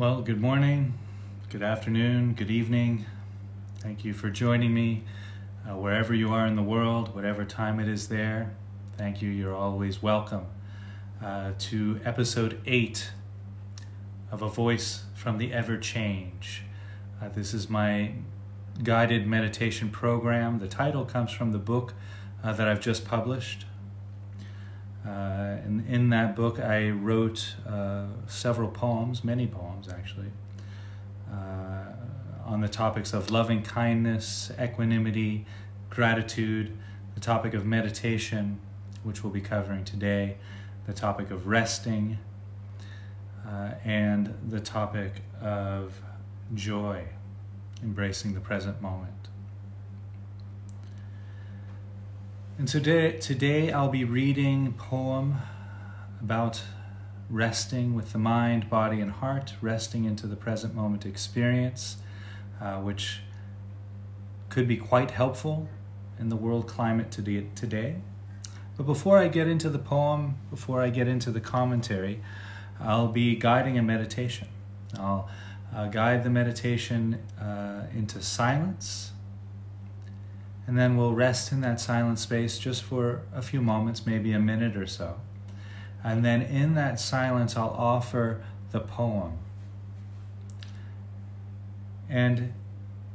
Well, good morning, good afternoon, good evening. Thank you for joining me uh, wherever you are in the world, whatever time it is there. Thank you. You're always welcome uh, to episode eight of A Voice from the Ever Change. Uh, this is my guided meditation program. The title comes from the book uh, that I've just published. Uh, and in that book, I wrote uh, several poems, many poems actually, uh, on the topics of loving kindness, equanimity, gratitude, the topic of meditation, which we'll be covering today, the topic of resting, uh, and the topic of joy, embracing the present moment. And today, today I'll be reading a poem about resting with the mind, body, and heart, resting into the present moment experience, uh, which could be quite helpful in the world climate today. But before I get into the poem, before I get into the commentary, I'll be guiding a meditation. I'll uh, guide the meditation uh, into silence and then we'll rest in that silent space just for a few moments, maybe a minute or so. And then in that silence, I'll offer the poem. And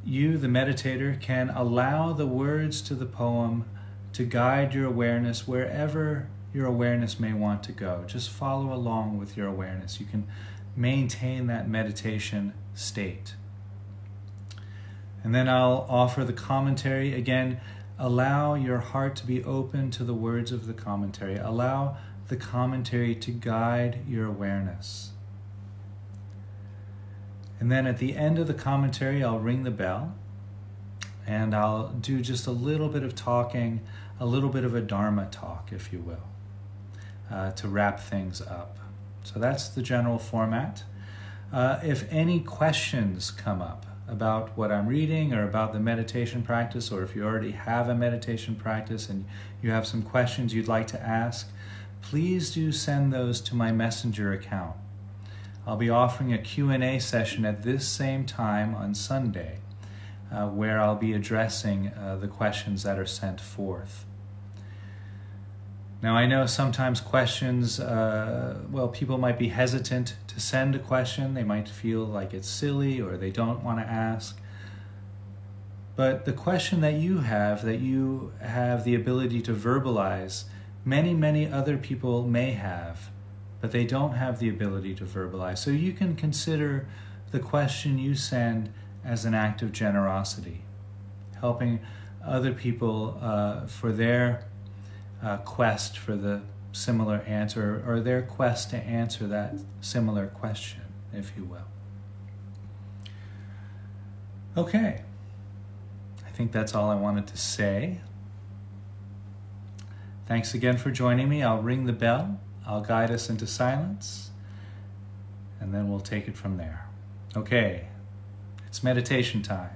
you, the meditator, can allow the words to the poem to guide your awareness wherever your awareness may want to go. Just follow along with your awareness. You can maintain that meditation state. And then I'll offer the commentary. Again, allow your heart to be open to the words of the commentary. Allow the commentary to guide your awareness. And then at the end of the commentary, I'll ring the bell and I'll do just a little bit of talking, a little bit of a Dharma talk, if you will, uh, to wrap things up. So that's the general format. Uh, if any questions come up, about what I'm reading or about the meditation practice, or if you already have a meditation practice and you have some questions you'd like to ask, please do send those to my messenger account. I'll be offering a Q&A session at this same time on Sunday, uh, where I'll be addressing uh, the questions that are sent forth. Now, I know sometimes questions, uh, well, people might be hesitant to send a question. They might feel like it's silly or they don't want to ask. But the question that you have, that you have the ability to verbalize, many, many other people may have, but they don't have the ability to verbalize. So you can consider the question you send as an act of generosity, helping other people uh, for their uh, quest for the similar answer or their quest to answer that similar question, if you will. Okay, I think that's all I wanted to say. Thanks again for joining me. I'll ring the bell, I'll guide us into silence, and then we'll take it from there. Okay, it's meditation time.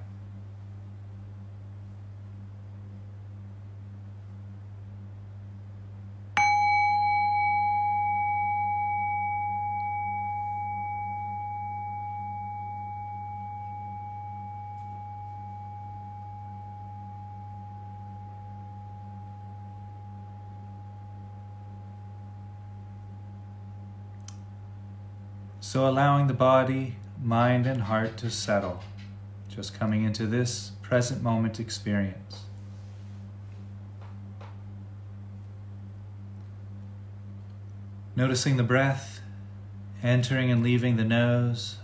So allowing the body, mind, and heart to settle, just coming into this present moment experience. Noticing the breath entering and leaving the nose.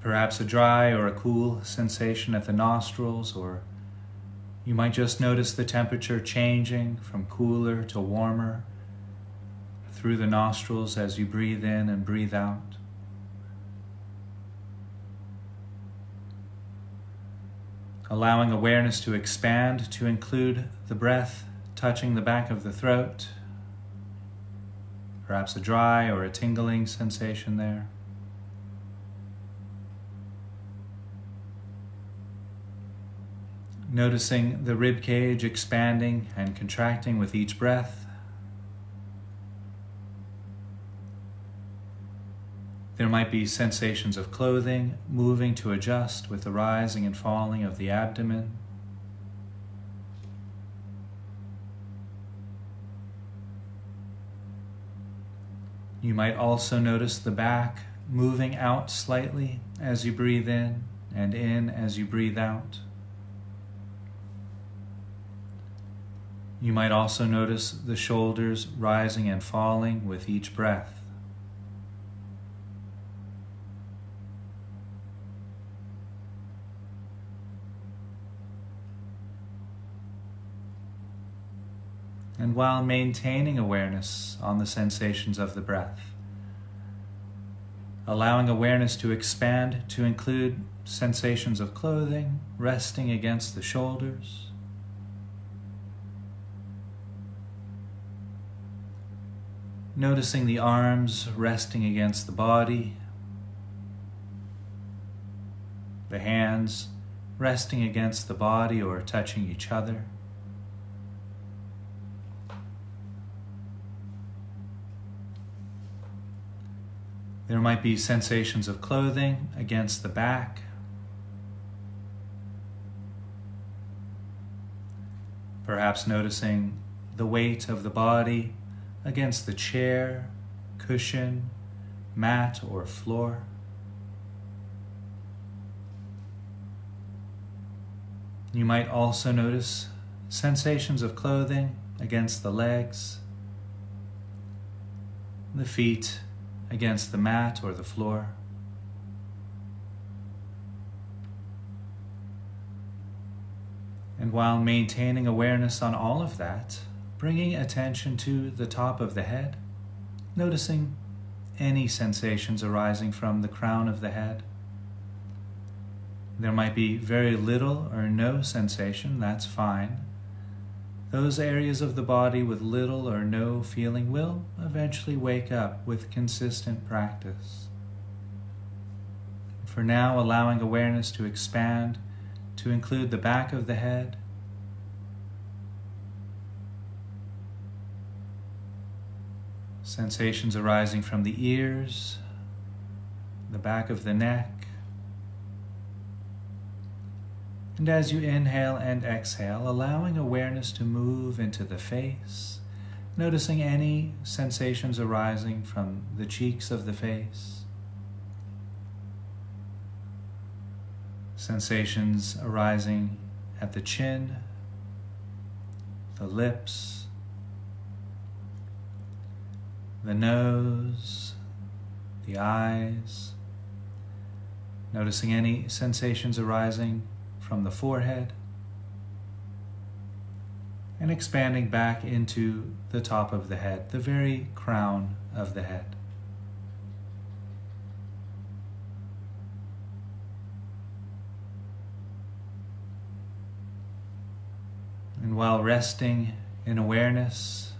Perhaps a dry or a cool sensation at the nostrils, or you might just notice the temperature changing from cooler to warmer through the nostrils as you breathe in and breathe out. Allowing awareness to expand to include the breath touching the back of the throat, perhaps a dry or a tingling sensation there. Noticing the rib cage expanding and contracting with each breath. There might be sensations of clothing moving to adjust with the rising and falling of the abdomen. You might also notice the back moving out slightly as you breathe in and in as you breathe out. You might also notice the shoulders rising and falling with each breath. and while maintaining awareness on the sensations of the breath. Allowing awareness to expand to include sensations of clothing resting against the shoulders. Noticing the arms resting against the body, the hands resting against the body or touching each other. There might be sensations of clothing against the back. Perhaps noticing the weight of the body against the chair, cushion, mat, or floor. You might also notice sensations of clothing against the legs, the feet, against the mat or the floor. And while maintaining awareness on all of that, bringing attention to the top of the head, noticing any sensations arising from the crown of the head. There might be very little or no sensation, that's fine. Those areas of the body with little or no feeling will eventually wake up with consistent practice. For now, allowing awareness to expand to include the back of the head. Sensations arising from the ears, the back of the neck, And as you inhale and exhale, allowing awareness to move into the face, noticing any sensations arising from the cheeks of the face, sensations arising at the chin, the lips, the nose, the eyes, noticing any sensations arising from the forehead and expanding back into the top of the head, the very crown of the head. And while resting in awareness,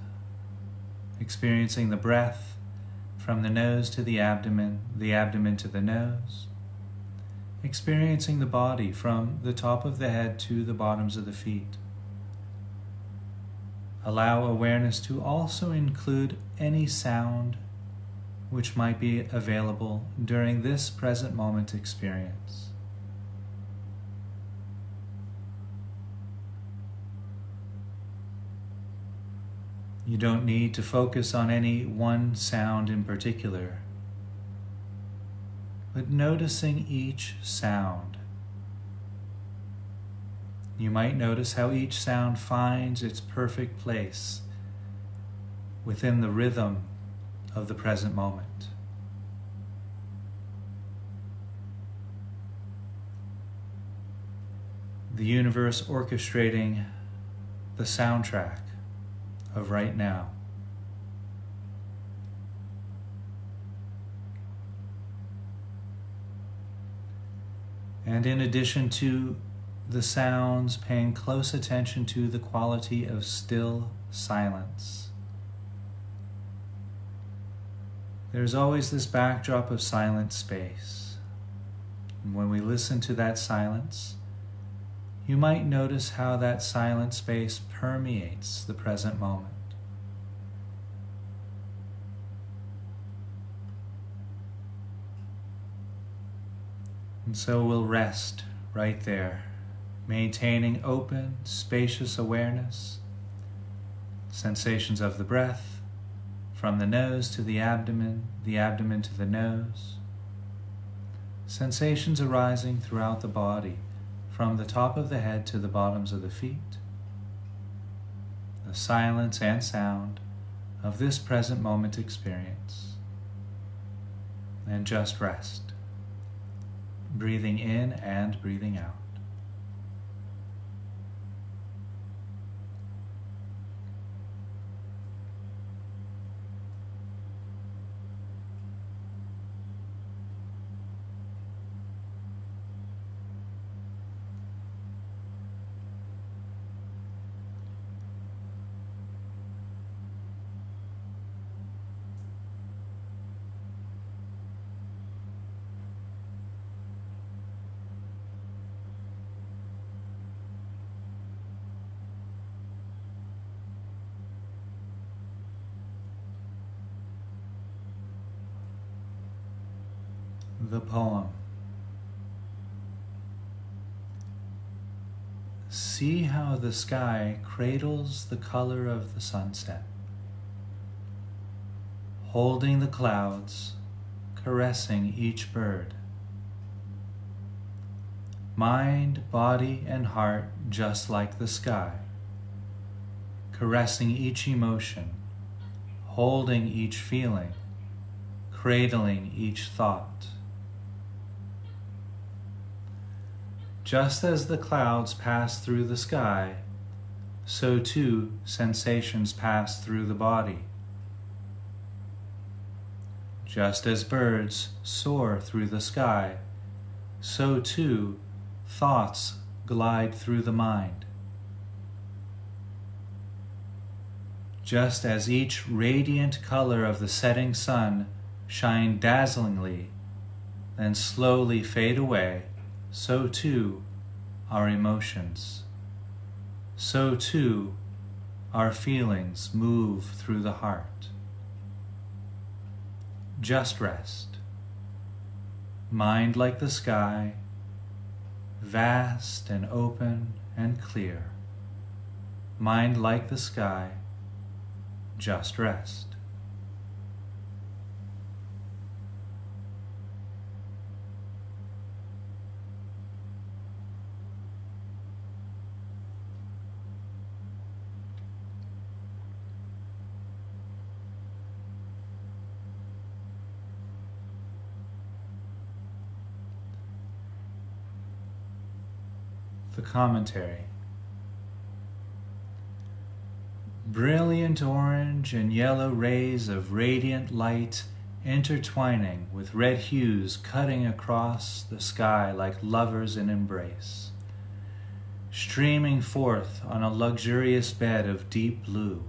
experiencing the breath from the nose to the abdomen, the abdomen to the nose, experiencing the body from the top of the head to the bottoms of the feet. Allow awareness to also include any sound which might be available during this present moment experience. You don't need to focus on any one sound in particular but noticing each sound. You might notice how each sound finds its perfect place within the rhythm of the present moment. The universe orchestrating the soundtrack of right now. And in addition to the sounds, paying close attention to the quality of still silence. There's always this backdrop of silent space. And when we listen to that silence, you might notice how that silent space permeates the present moment. And so we'll rest right there, maintaining open, spacious awareness, sensations of the breath from the nose to the abdomen, the abdomen to the nose. Sensations arising throughout the body, from the top of the head to the bottoms of the feet. The silence and sound of this present moment experience. And just rest breathing in and breathing out. The poem. See how the sky cradles the color of the sunset, holding the clouds, caressing each bird. Mind, body, and heart just like the sky, caressing each emotion, holding each feeling, cradling each thought. Just as the clouds pass through the sky, so too sensations pass through the body. Just as birds soar through the sky, so too thoughts glide through the mind. Just as each radiant color of the setting sun shine dazzlingly, then slowly fade away so too our emotions. So too our feelings move through the heart. Just rest. Mind like the sky, vast and open and clear. Mind like the sky, just rest. The commentary. Brilliant orange and yellow rays of radiant light intertwining with red hues cutting across the sky like lovers in embrace, streaming forth on a luxurious bed of deep blue.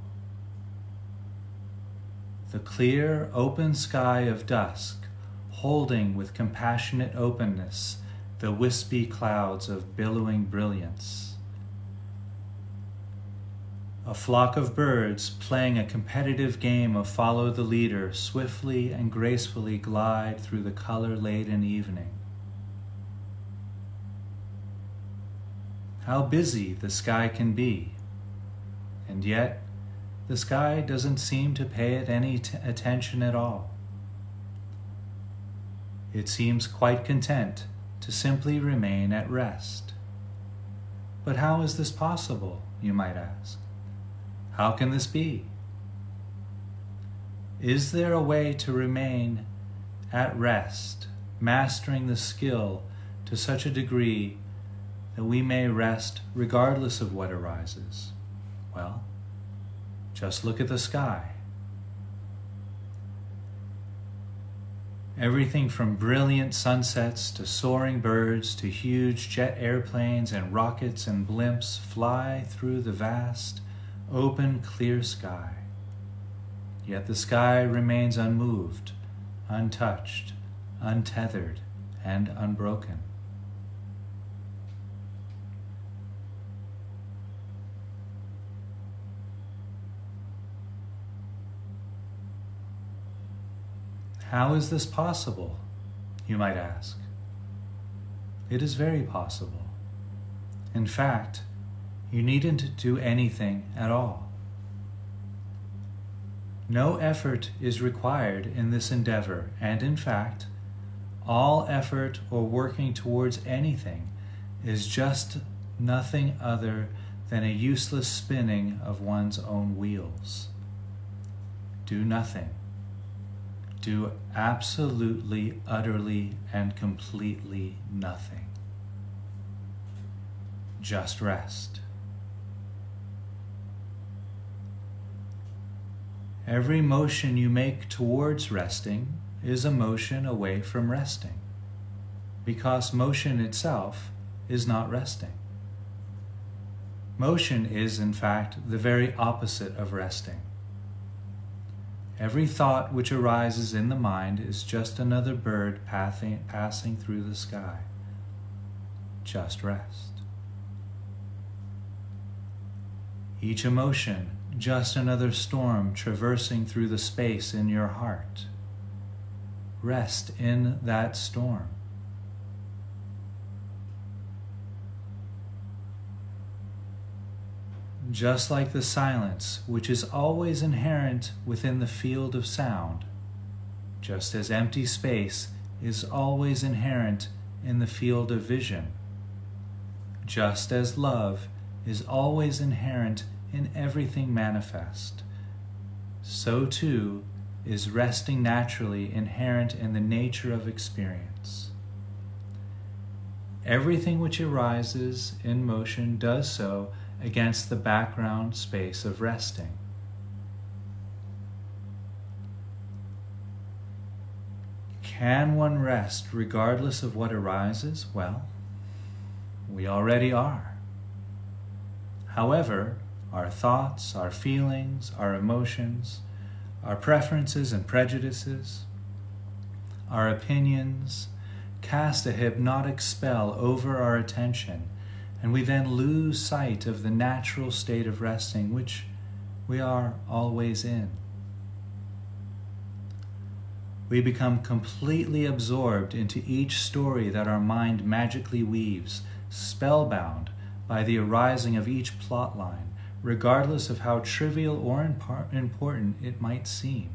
The clear, open sky of dusk, holding with compassionate openness the wispy clouds of billowing brilliance. A flock of birds playing a competitive game of follow the leader swiftly and gracefully glide through the color laden evening. How busy the sky can be, and yet the sky doesn't seem to pay it any t- attention at all. It seems quite content to simply remain at rest. But how is this possible, you might ask? How can this be? Is there a way to remain at rest, mastering the skill to such a degree that we may rest regardless of what arises? Well, just look at the sky. Everything from brilliant sunsets to soaring birds to huge jet airplanes and rockets and blimps fly through the vast, open, clear sky. Yet the sky remains unmoved, untouched, untethered, and unbroken. How is this possible? You might ask. It is very possible. In fact, you needn't do anything at all. No effort is required in this endeavor, and in fact, all effort or working towards anything is just nothing other than a useless spinning of one's own wheels. Do nothing. Do absolutely, utterly, and completely nothing. Just rest. Every motion you make towards resting is a motion away from resting, because motion itself is not resting. Motion is, in fact, the very opposite of resting. Every thought which arises in the mind is just another bird passing, through the sky. Just rest. Each emotion, just another storm traversing through the space in your heart. Rest in that storm. Just like the silence, which is always inherent within the field of sound, just as empty space is always inherent in the field of vision, just as love is always inherent in everything manifest, so too is resting naturally inherent in the nature of experience. Everything which arises in motion does so against the background space of resting. Can one rest regardless of what arises? Well, we already are. However, our thoughts, our feelings, our emotions, our preferences and prejudices, our opinions cast a hypnotic spell over our attention, and we then lose sight of the natural state of resting which we are always in. We become completely absorbed into each story that our mind magically weaves, spellbound by the arising of each plot line, regardless of how trivial or important it might seem.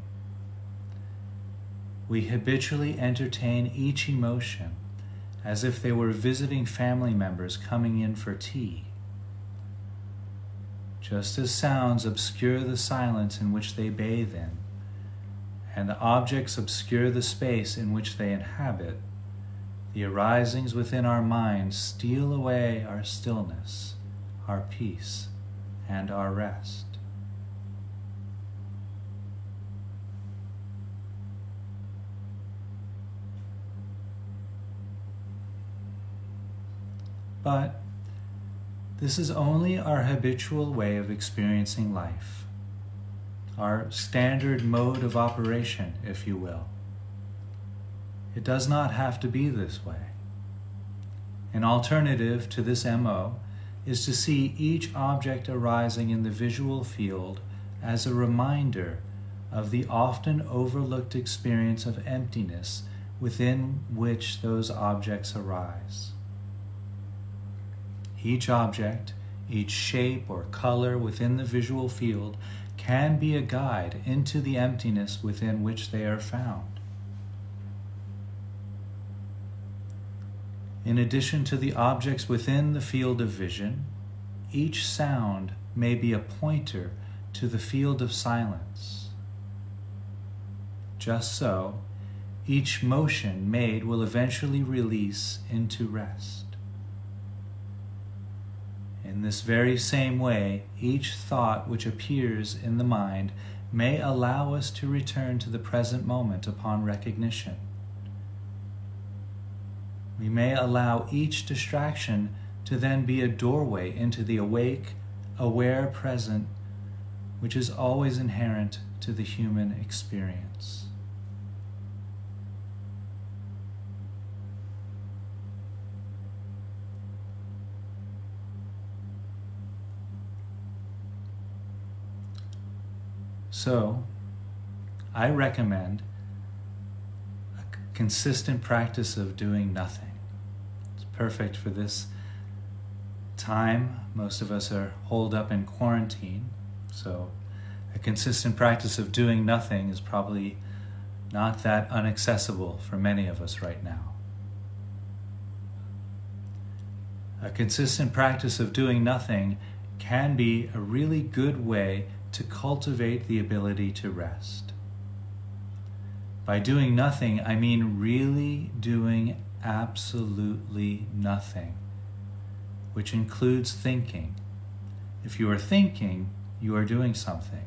We habitually entertain each emotion as if they were visiting family members coming in for tea. Just as sounds obscure the silence in which they bathe in, and objects obscure the space in which they inhabit, the arisings within our minds steal away our stillness, our peace, and our rest. But this is only our habitual way of experiencing life, our standard mode of operation, if you will. It does not have to be this way. An alternative to this MO is to see each object arising in the visual field as a reminder of the often overlooked experience of emptiness within which those objects arise. Each object, each shape or color within the visual field can be a guide into the emptiness within which they are found. In addition to the objects within the field of vision, each sound may be a pointer to the field of silence. Just so, each motion made will eventually release into rest. In this very same way, each thought which appears in the mind may allow us to return to the present moment upon recognition we may allow each distraction to then be a doorway into the awake, aware present, which is always inherent to the human experience. So, I recommend a consistent practice of doing nothing It's perfect for this time. Most of us are holed up in quarantine, so a consistent practice of doing nothing is probably not that unaccessible for many of us right now. A consistent practice of doing nothing can be a really good way to cultivate the ability to rest. By doing nothing, I mean really doing absolutely nothing, which includes thinking. If you are thinking, you are doing something.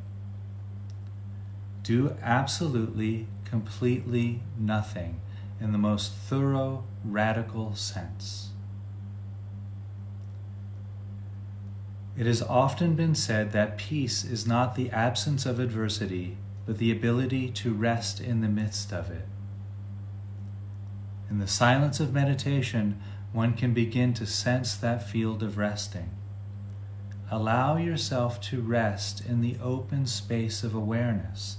Do absolutely, completely nothing in the most thorough, radical sense. It has often been said that peace is not the absence of adversity, but the ability to rest in the midst of it. In the silence of meditation, one can begin to sense that field of resting. Allow yourself to rest in the open space of awareness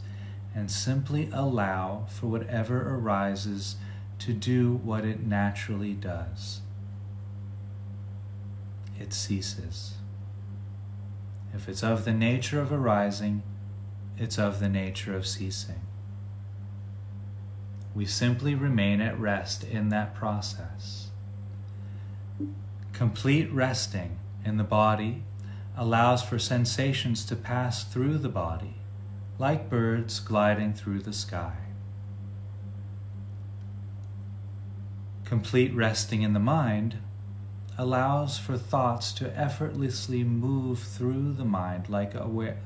and simply allow for whatever arises to do what it naturally does. It ceases. If it's of the nature of arising, it's of the nature of ceasing. We simply remain at rest in that process. Complete resting in the body allows for sensations to pass through the body, like birds gliding through the sky. Complete resting in the mind allows for thoughts to effortlessly move through the mind like aware,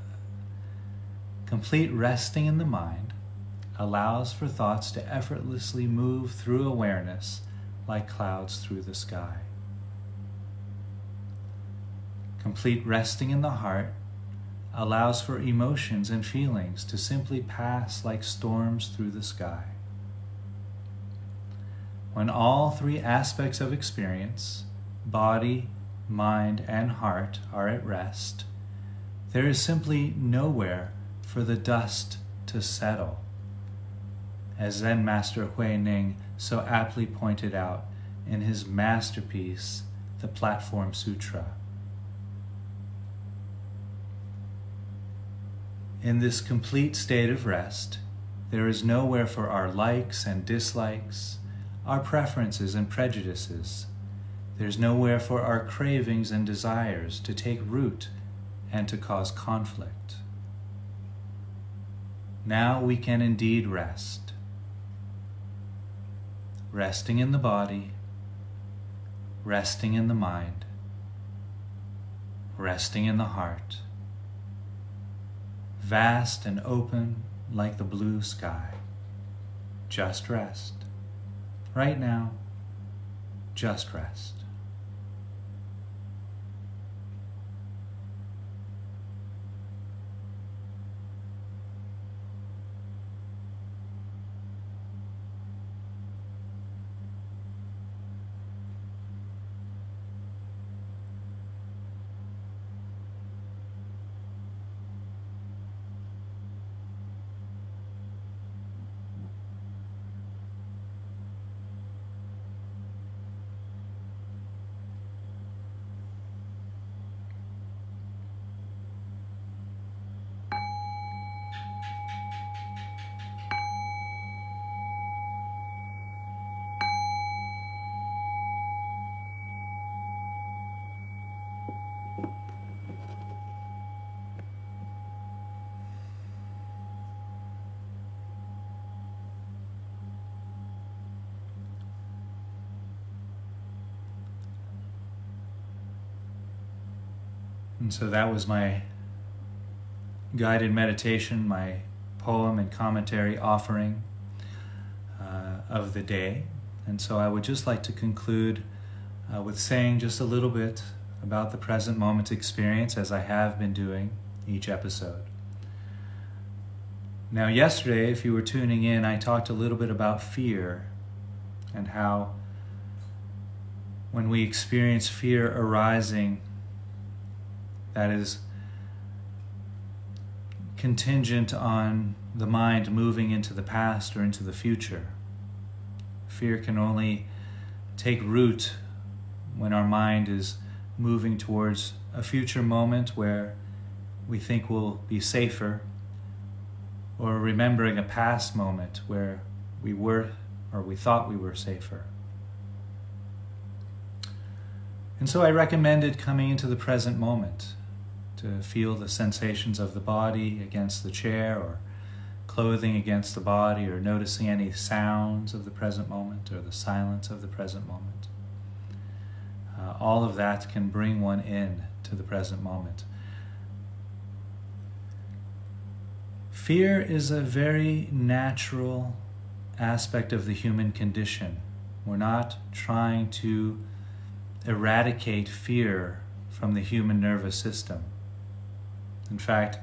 Complete resting in the mind allows for thoughts to effortlessly move through awareness like clouds through the sky. Complete resting in the heart allows for emotions and feelings to simply pass like storms through the sky. When all three aspects of experience, body, mind, and heart, are at rest, there is simply nowhere for the dust to settle. As Zen Master Hui Neng so aptly pointed out in his masterpiece, the Platform Sutra. In this complete state of rest, there is nowhere for our likes and dislikes, our preferences and prejudices. There's nowhere for our cravings and desires to take root and to cause conflict. Now we can indeed rest. Resting in the body, resting in the mind, resting in the heart, vast and open like the blue sky. Just rest. Right now, just rest. And so that was my guided meditation, my poem and commentary offering uh, of the day. And so I would just like to conclude uh, with saying just a little bit about the present moment experience as I have been doing each episode. Now, yesterday, if you were tuning in, I talked a little bit about fear and how when we experience fear arising that is contingent on the mind moving into the past or into the future. Fear can only take root when our mind is moving towards a future moment where we think we'll be safer, or remembering a past moment where we were or we thought we were safer. And so I recommended coming into the present moment to feel the sensations of the body against the chair or clothing against the body or noticing any sounds of the present moment or the silence of the present moment. Uh, all of that can bring one in to the present moment. Fear is a very natural aspect of the human condition. We're not trying to eradicate fear from the human nervous system. In fact,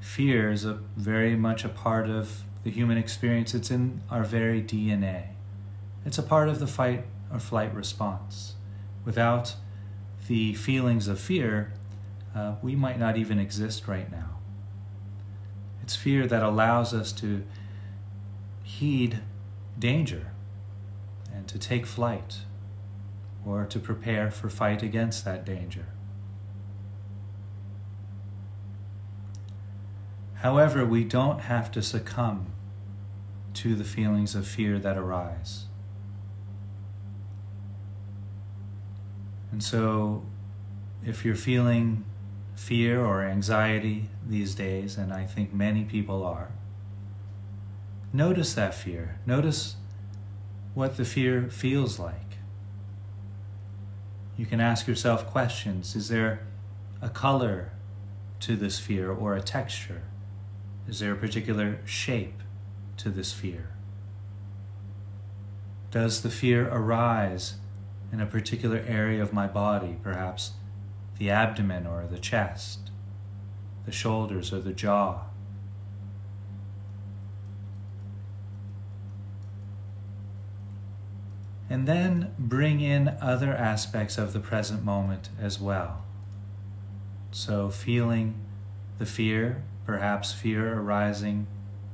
fear is a, very much a part of the human experience. It's in our very DNA. It's a part of the fight or flight response. Without the feelings of fear, uh, we might not even exist right now. It's fear that allows us to heed danger and to take flight or to prepare for fight against that danger. However, we don't have to succumb to the feelings of fear that arise. And so, if you're feeling fear or anxiety these days, and I think many people are, notice that fear. Notice what the fear feels like. You can ask yourself questions Is there a color to this fear or a texture? Is there a particular shape to this fear? Does the fear arise in a particular area of my body, perhaps the abdomen or the chest, the shoulders or the jaw? And then bring in other aspects of the present moment as well. So, feeling the fear, perhaps fear arising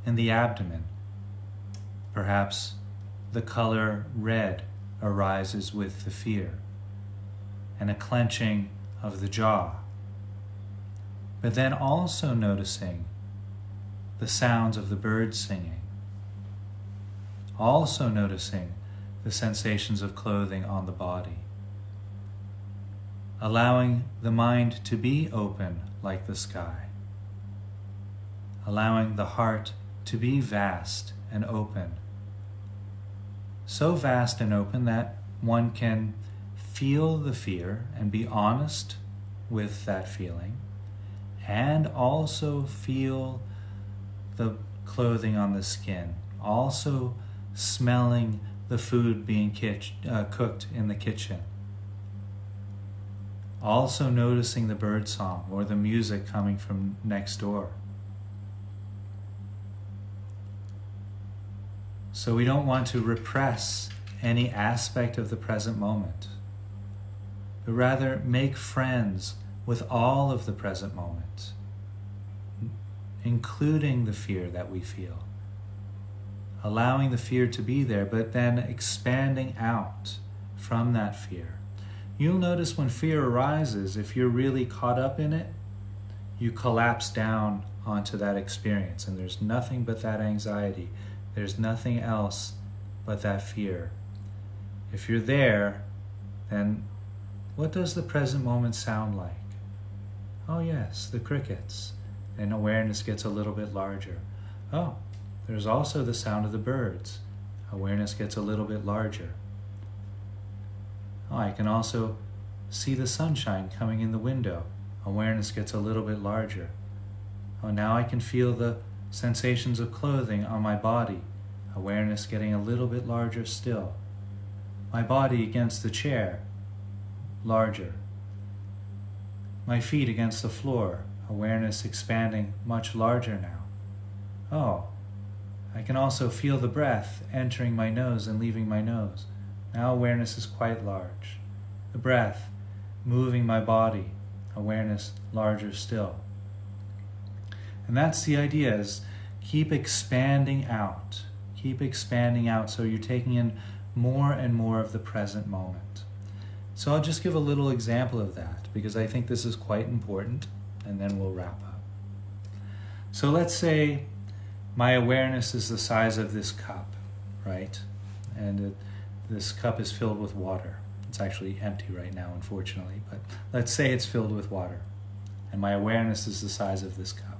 in the abdomen, perhaps the color red arises with the fear, and a clenching of the jaw. But then also noticing the sounds of the birds singing, also noticing the sensations of clothing on the body. Allowing the mind to be open like the sky. Allowing the heart to be vast and open. So vast and open that one can feel the fear and be honest with that feeling, and also feel the clothing on the skin, also smelling the food being kitch, uh, cooked in the kitchen. Also noticing the bird song or the music coming from next door. So we don't want to repress any aspect of the present moment, but rather make friends with all of the present moment, including the fear that we feel allowing the fear to be there, but then expanding out from that fear. You'll notice when fear arises, if you're really caught up in it, you collapse down onto that experience, and there's nothing but that anxiety. There's nothing else but that fear. If you're there, then what does the present moment sound like? Oh, yes, the crickets. And awareness gets a little bit larger. Oh, there's also the sound of the birds. Awareness gets a little bit larger. Oh, I can also see the sunshine coming in the window. Awareness gets a little bit larger. Oh, now I can feel the sensations of clothing on my body. Awareness getting a little bit larger still. My body against the chair, larger. My feet against the floor, awareness expanding much larger now. Oh, I can also feel the breath entering my nose and leaving my nose. Now awareness is quite large. The breath moving my body, awareness larger still. And that's the idea is keep expanding out. Keep expanding out so you're taking in more and more of the present moment. So I'll just give a little example of that because I think this is quite important, and then we'll wrap up. So let's say my awareness is the size of this cup, right? And it, this cup is filled with water. It's actually empty right now, unfortunately, but let's say it's filled with water, and my awareness is the size of this cup.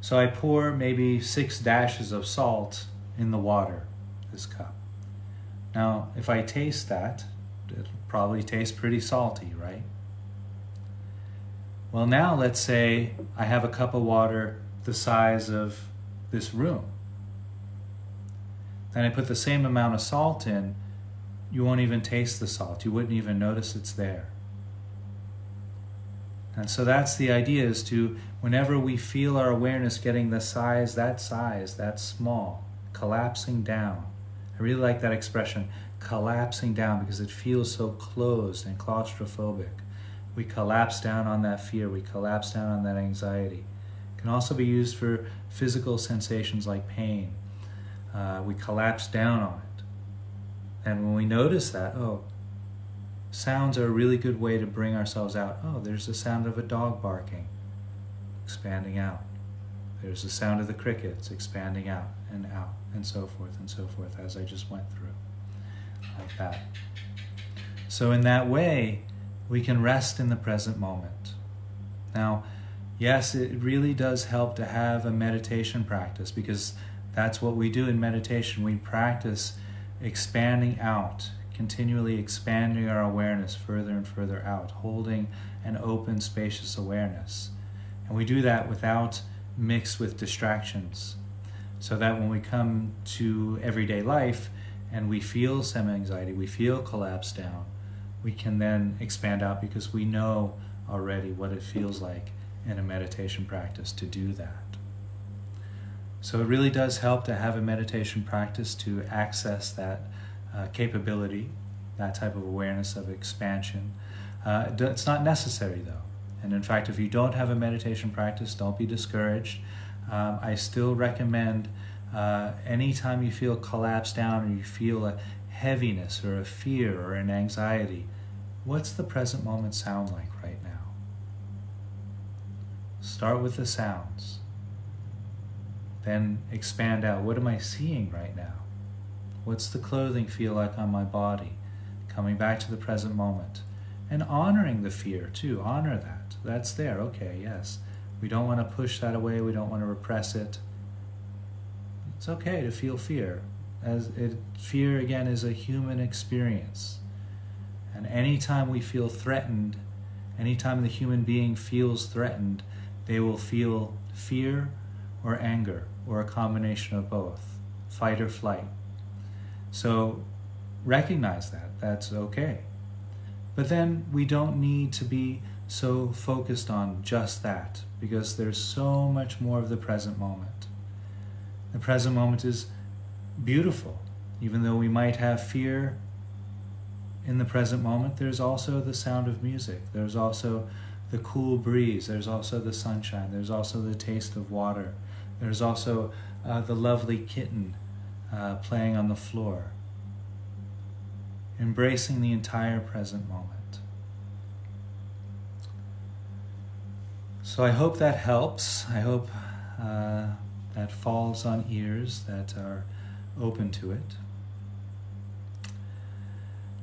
So I pour maybe six dashes of salt in the water, this cup. Now, if I taste that, it'll probably taste pretty salty, right? Well, now let's say I have a cup of water the size of this room. Then I put the same amount of salt in, you won't even taste the salt. You wouldn't even notice it's there. And so that's the idea is to, whenever we feel our awareness getting the size, that size, that small, collapsing down. I really like that expression, collapsing down, because it feels so closed and claustrophobic. We collapse down on that fear, we collapse down on that anxiety. It can also be used for physical sensations like pain. Uh, we collapse down on it. And when we notice that, oh, Sounds are a really good way to bring ourselves out. Oh, there's the sound of a dog barking, expanding out. There's the sound of the crickets expanding out and out, and so forth and so forth, as I just went through. Like that. So, in that way, we can rest in the present moment. Now, yes, it really does help to have a meditation practice because that's what we do in meditation. We practice expanding out continually expanding our awareness further and further out, holding an open, spacious awareness. And we do that without mixed with distractions. So that when we come to everyday life and we feel some anxiety, we feel collapse down, we can then expand out because we know already what it feels like in a meditation practice to do that. So it really does help to have a meditation practice to access that uh, capability, that type of awareness of expansion. Uh, it's not necessary though. And in fact, if you don't have a meditation practice, don't be discouraged. Um, I still recommend uh, anytime you feel collapsed down or you feel a heaviness or a fear or an anxiety, what's the present moment sound like right now? Start with the sounds. Then expand out. What am I seeing right now? What's the clothing feel like on my body? Coming back to the present moment. And honoring the fear too. Honor that. That's there. Okay, yes. We don't want to push that away. We don't want to repress it. It's okay to feel fear. As it, fear again is a human experience. And anytime we feel threatened, anytime the human being feels threatened, they will feel fear or anger or a combination of both, fight or flight. So recognize that. That's okay. But then we don't need to be so focused on just that because there's so much more of the present moment. The present moment is beautiful. Even though we might have fear in the present moment, there's also the sound of music. There's also the cool breeze. There's also the sunshine. There's also the taste of water. There's also uh, the lovely kitten uh, playing on the floor, embracing the entire present moment. So I hope that helps. I hope uh, that falls on ears that are open to it.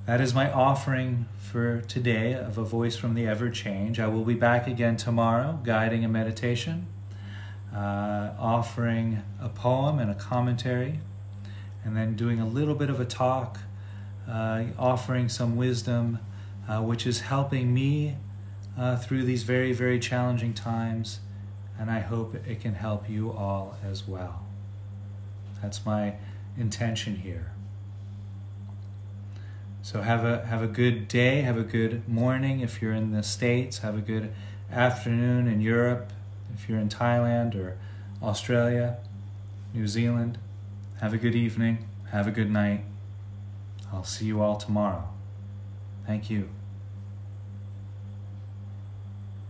That is my offering for today of a voice from the ever change. I will be back again tomorrow, guiding a meditation, uh, offering a poem and a commentary and then doing a little bit of a talk, uh, offering some wisdom, uh, which is helping me uh, through these very, very challenging times. And I hope it can help you all as well. That's my intention here. So have a have a good day, have a good morning if you're in the States, have a good afternoon in Europe if you're in Thailand or Australia, New Zealand. Have a good evening. Have a good night. I'll see you all tomorrow. Thank you.